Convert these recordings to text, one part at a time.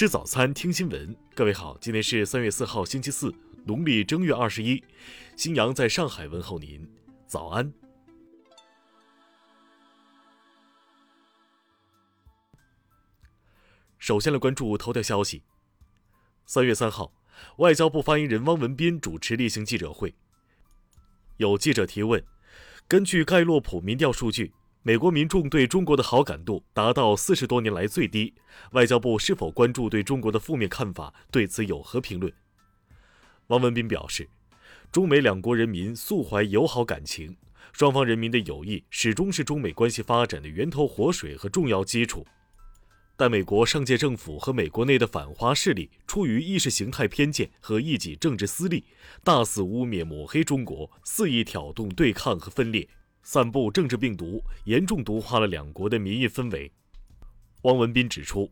吃早餐，听新闻。各位好，今天是三月四号，星期四，农历正月二十一。新阳在上海问候您，早安。首先来关注头条消息。三月三号，外交部发言人汪文斌主持例行记者会，有记者提问：根据盖洛普民调数据。美国民众对中国的好感度达到四十多年来最低，外交部是否关注对中国的负面看法？对此有何评论？王文斌表示，中美两国人民素怀友好感情，双方人民的友谊始终是中美关系发展的源头活水和重要基础。但美国上届政府和美国内的反华势力出于意识形态偏见和一己政治私利，大肆污蔑抹黑中国，肆意挑动对抗和分裂。散布政治病毒，严重毒化了两国的民意氛围。汪文斌指出，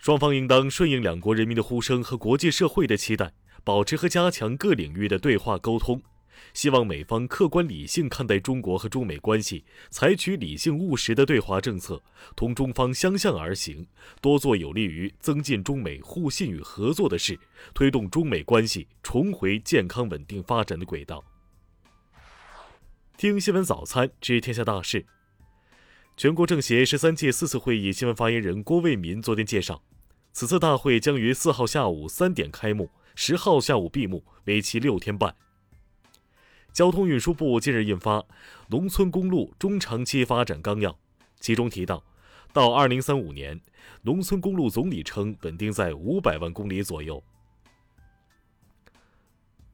双方应当顺应两国人民的呼声和国际社会的期待，保持和加强各领域的对话沟通。希望美方客观理性看待中国和中美关系，采取理性务实的对华政策，同中方相向而行，多做有利于增进中美互信与合作的事，推动中美关系重回健康稳定发展的轨道。听新闻早餐知天下大事。全国政协十三届四次会议新闻发言人郭卫民昨天介绍，此次大会将于四号下午三点开幕，十号下午闭幕，为期六天半。交通运输部近日印发《农村公路中长期发展纲要》，其中提到，到二零三五年，农村公路总里程稳定在五百万公里左右。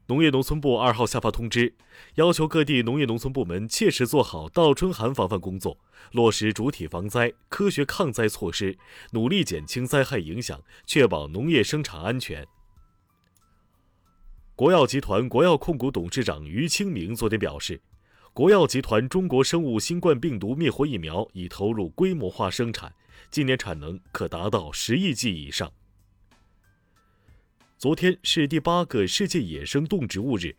农业农村部二号下发通知，要求各地农业农村部门切实做好倒春寒防范工作，落实主体防灾、科学抗灾措施，努力减轻灾害影响，确保农业生产安全。国药集团国药控股董事长于清明昨天表示，国药集团中国生物新冠病毒灭活疫苗已投入规模化生产，今年产能可达到十亿剂以上。昨天是第八个世界野生动植物日，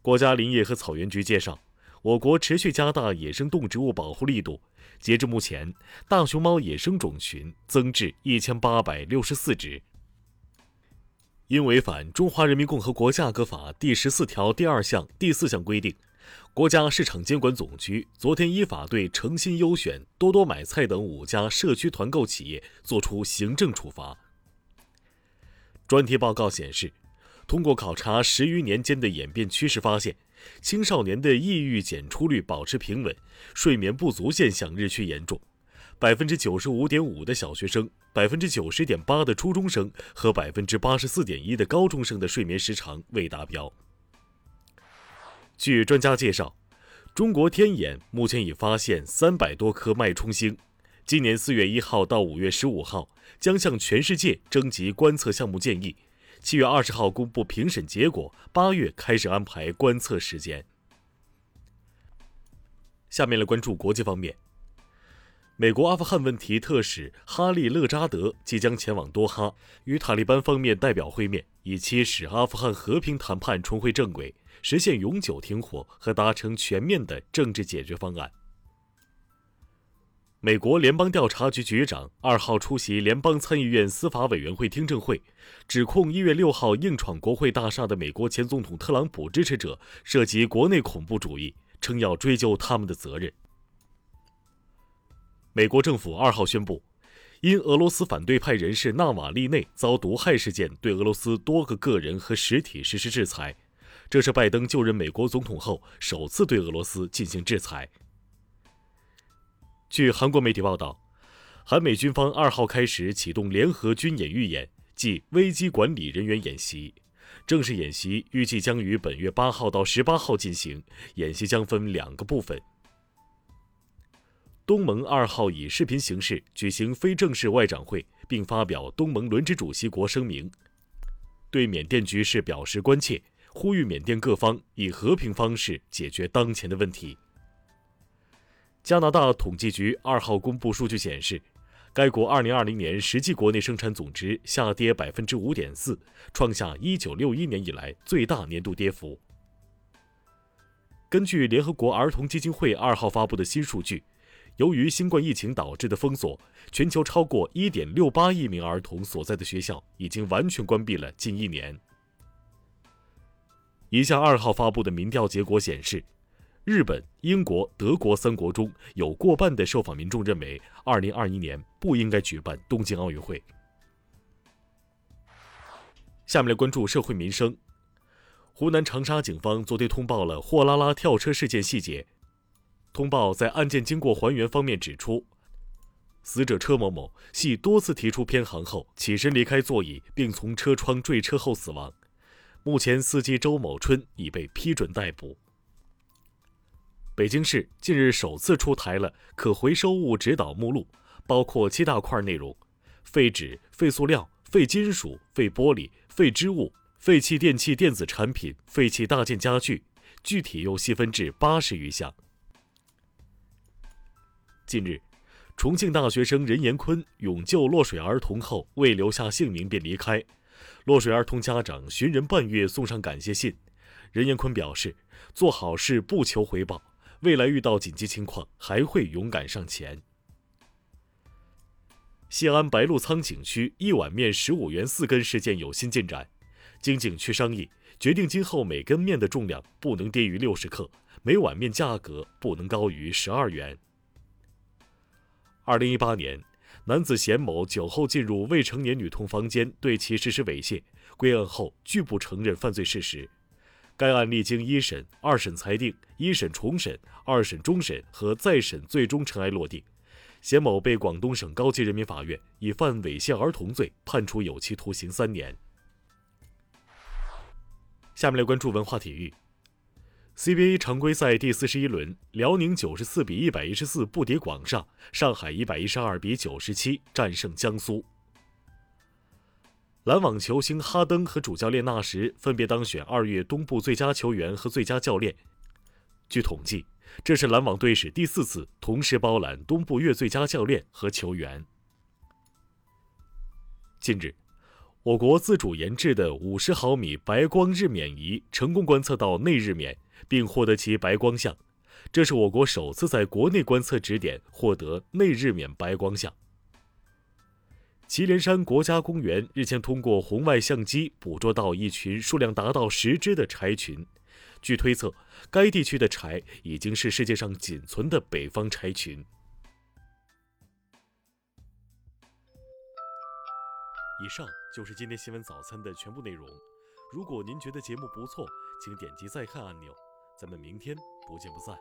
国家林业和草原局介绍，我国持续加大野生动植物保护力度。截至目前，大熊猫野生种群增至一千八百六十四只。因违反《中华人民共和国价格法》第十四条第二项、第四项规定，国家市场监管总局昨天依法对诚心优选、多多买菜等五家社区团购企业作出行政处罚。专题报告显示，通过考察十余年间的演变趋势，发现青少年的抑郁检出率保持平稳，睡眠不足现象日趋严重。百分之九十五点五的小学生、百分之九十点八的初中生和百分之八十四点一的高中生的睡眠时长未达标。据专家介绍，中国天眼目前已发现三百多颗脉冲星。今年四月一号到五月十五号，将向全世界征集观测项目建议。七月二十号公布评审结果，八月开始安排观测时间。下面来关注国际方面。美国阿富汗问题特使哈利勒扎德即将前往多哈，与塔利班方面代表会面，以期使阿富汗和平谈判重回正轨，实现永久停火和达成全面的政治解决方案。美国联邦调查局局长二号出席联邦参议院司法委员会听证会，指控一月六号硬闯国会大厦的美国前总统特朗普支持者涉及国内恐怖主义，称要追究他们的责任。美国政府二号宣布，因俄罗斯反对派人士纳瓦利内遭毒害事件，对俄罗斯多个个人和实体实施制裁，这是拜登就任美国总统后首次对俄罗斯进行制裁。据韩国媒体报道，韩美军方二号开始启动联合军演预演，即危机管理人员演习。正式演习预计将于本月八号到十八号进行，演习将分两个部分。东盟二号以视频形式举行非正式外长会，并发表东盟轮值主席国声明，对缅甸局势表示关切，呼吁缅甸各方以和平方式解决当前的问题。加拿大统计局二号公布数据显示，该国二零二零年实际国内生产总值下跌百分之五点四，创下一九六一年以来最大年度跌幅。根据联合国儿童基金会二号发布的新数据，由于新冠疫情导致的封锁，全球超过1.68亿名儿童所在的学校已经完全关闭了近一年。以下二号发布的民调结果显示，日本、英国、德国三国中有过半的受访民众认为，2021年不应该举办东京奥运会。下面来关注社会民生。湖南长沙警方昨天通报了货拉拉跳车事件细节。通报在案件经过还原方面指出，死者车某某系多次提出偏航后起身离开座椅，并从车窗坠车后死亡。目前，司机周某春已被批准逮捕。北京市近日首次出台了可回收物指导目录，包括七大块内容：废纸、废塑料、废金属、废玻璃、废织物、废弃电器电子产品、废弃大件家具，具体又细分至八十余项。近日，重庆大学生任延坤勇救落水儿童后未留下姓名便离开，落水儿童家长寻人半月送上感谢信。任延坤表示，做好事不求回报，未来遇到紧急情况还会勇敢上前。西安白鹿仓景区一碗面十五元四根事件有新进展，经景区商议，决定今后每根面的重量不能低于六十克，每碗面价格不能高于十二元。二零一八年，男子咸某酒后进入未成年女童房间，对其实施猥亵，归案后拒不承认犯罪事实。该案历经一审、二审裁定，一审重审、二审终审和再审最终尘埃落定。咸某被广东省高级人民法院以犯猥亵儿童罪判处有期徒刑三年。下面来关注文化体育。CBA 常规赛第四十一轮，辽宁九十四比一百一十四不敌广厦，上海一百一十二比九十七战胜江苏。篮网球星哈登和主教练纳什分别当选二月东部最佳球员和最佳教练。据统计，这是篮网队史第四次同时包揽东部月最佳教练和球员。近日。我国自主研制的五十毫米白光日冕仪成功观测到内日冕，并获得其白光相，这是我国首次在国内观测指点获得内日冕白光相。祁连山国家公园日前通过红外相机捕捉到一群数量达到十只的柴群，据推测，该地区的柴已经是世界上仅存的北方柴群。以上就是今天新闻早餐的全部内容。如果您觉得节目不错，请点击再看按钮。咱们明天不见不散。